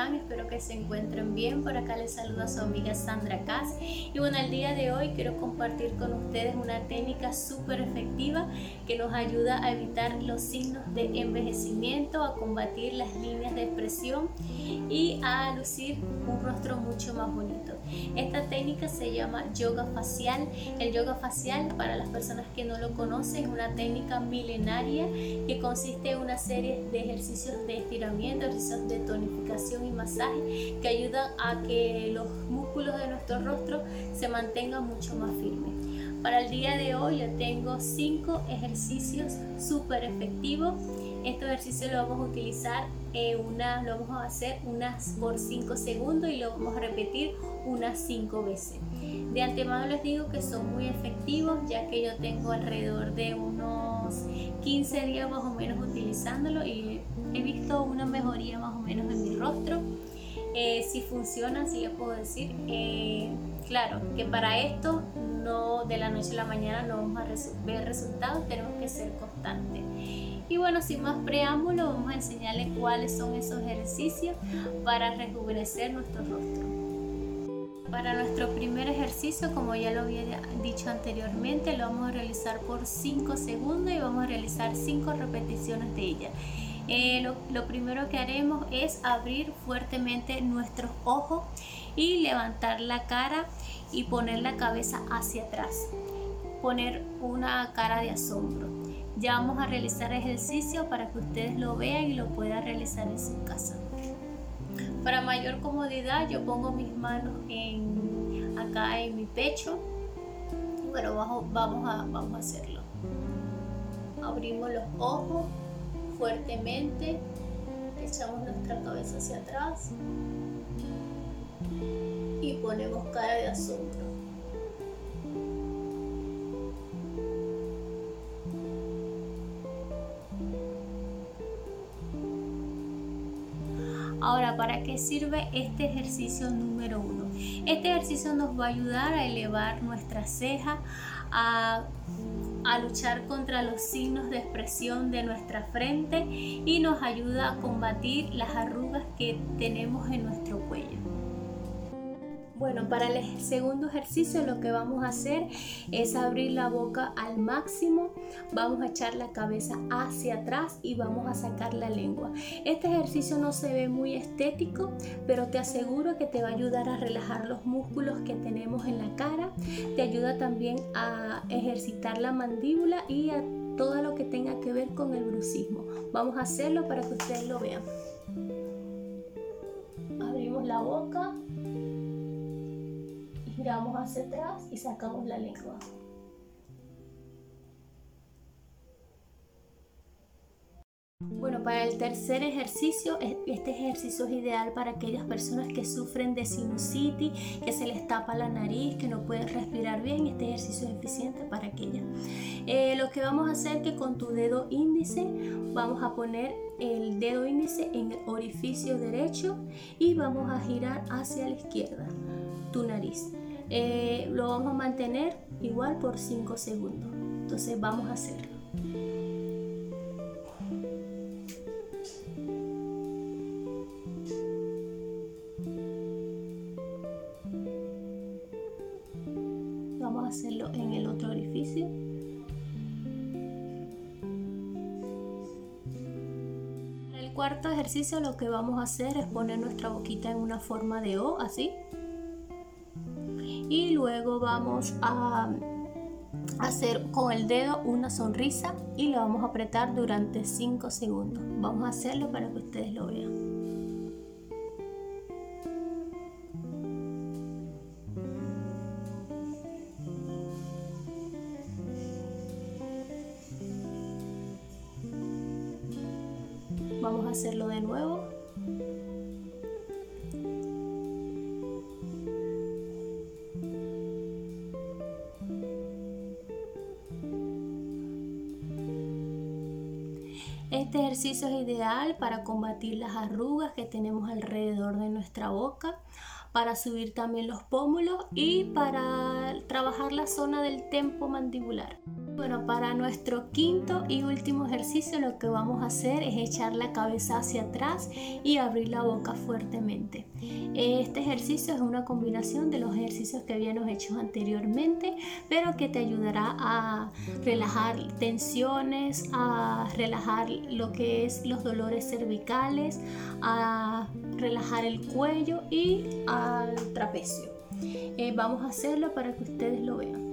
están? Espero que se encuentren bien. Por acá les saluda su amiga Sandra Cas. Y bueno, el día de hoy quiero compartir con ustedes una técnica súper efectiva que nos ayuda a evitar los signos de envejecimiento, a combatir las líneas de expresión y a lucir un rostro mucho más bonito. Esta técnica se llama yoga facial. El yoga facial, para las personas que no lo conocen, es una técnica milenaria que consiste en una serie de ejercicios de estiramiento, ejercicios de tonificación y masaje que ayudan a que los músculos de nuestro rostro se mantengan mucho más firmes. Para el día de hoy yo tengo cinco ejercicios súper efectivos. Estos ejercicios lo vamos a utilizar una, lo vamos a hacer unas por 5 segundos y lo vamos a repetir unas 5 veces. De antemano les digo que son muy efectivos ya que yo tengo alrededor de unos 15 días más o menos utilizándolo y he visto una mejoría más o menos en mi rostro. Eh, si funcionan, si les puedo decir. Eh, claro, que para esto no de la noche a la mañana no vamos a ver resultados, tenemos que ser constantes. Y bueno, sin más preámbulo, vamos a enseñarles cuáles son esos ejercicios para rejuvenecer nuestro rostro. Para nuestro primer ejercicio, como ya lo había dicho anteriormente, lo vamos a realizar por 5 segundos y vamos a realizar 5 repeticiones de ella. Eh, lo, lo, primero que haremos es abrir fuertemente nuestros ojos y levantar la cara y poner la cabeza hacia atrás. Poner una cara de asombro. Ya vamos a realizar ejercicio para que ustedes lo vean y lo puedan realizar en su casa. Para mayor comodidad yo pongo mis manos en, acá en mi pecho. Bueno, vamos a, vamos a hacerlo. Abrimos los ojos fuertemente. Echamos nuestra cabeza hacia atrás. Y ponemos cara de asombro. Ahora, ¿para qué sirve este ejercicio número uno? Este ejercicio nos va a ayudar a elevar nuestra ceja, a, a luchar contra los signos de expresión de nuestra frente y nos ayuda a combatir las arrugas que tenemos en nuestro cuello. Bueno, para el segundo ejercicio lo que vamos a hacer es abrir la boca al máximo, vamos a echar la cabeza hacia atrás y vamos a sacar la lengua. Este ejercicio no se ve muy estético, pero te aseguro que te va a ayudar a relajar los músculos que tenemos en la cara, te ayuda también a ejercitar la mandíbula y a todo lo que tenga que ver con el brucismo. Vamos a hacerlo para que ustedes lo vean. Abrimos la boca giramos hacia atrás y sacamos la lengua. Bueno, para el tercer ejercicio, este ejercicio es ideal para aquellas personas que sufren de sinusitis, que se les tapa la nariz, que no pueden respirar bien. Este ejercicio es eficiente para aquellas. Eh, lo que vamos a hacer es que con tu dedo índice vamos a poner el dedo índice en el orificio derecho y vamos a girar hacia la izquierda tu nariz. Eh, lo vamos a mantener igual por 5 segundos. Entonces vamos a hacerlo. Vamos a hacerlo en el otro orificio. el cuarto ejercicio lo que vamos a hacer es poner nuestra boquita en una forma de O, así y luego vamos a hacer con el dedo una sonrisa y lo vamos a apretar durante 5 segundos. Vamos a hacerlo para que ustedes lo vean. Vamos a hacerlo de nuevo. Este ejercicio es ideal para combatir las arrugas que tenemos alrededor de nuestra boca, para subir también los pómulos y para trabajar la zona del tempo mandibular. Bueno, para nuestro quinto y último ejercicio lo que vamos a hacer es echar la cabeza hacia atrás y abrir la boca fuertemente. Este ejercicio es una combinación de los ejercicios que habíamos hecho anteriormente, pero que te ayudará a relajar tensiones, a relajar lo que es los dolores cervicales, a relajar el cuello y al trapecio. Eh, vamos a hacerlo para que ustedes lo vean.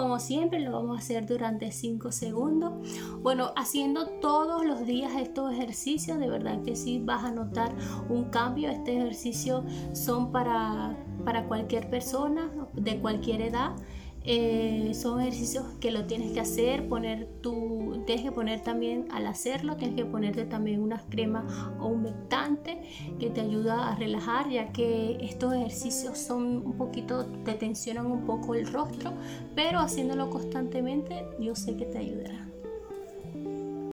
Como siempre lo vamos a hacer durante 5 segundos. Bueno, haciendo todos los días estos ejercicios, de verdad que sí vas a notar un cambio. Este ejercicio son para, para cualquier persona de cualquier edad. Eh, son ejercicios que lo tienes que hacer, poner tu, tienes que poner también al hacerlo, tienes que ponerte también unas cremas o humectante que te ayuda a relajar, ya que estos ejercicios son un poquito, te tensionan un poco el rostro, pero haciéndolo constantemente yo sé que te ayudará.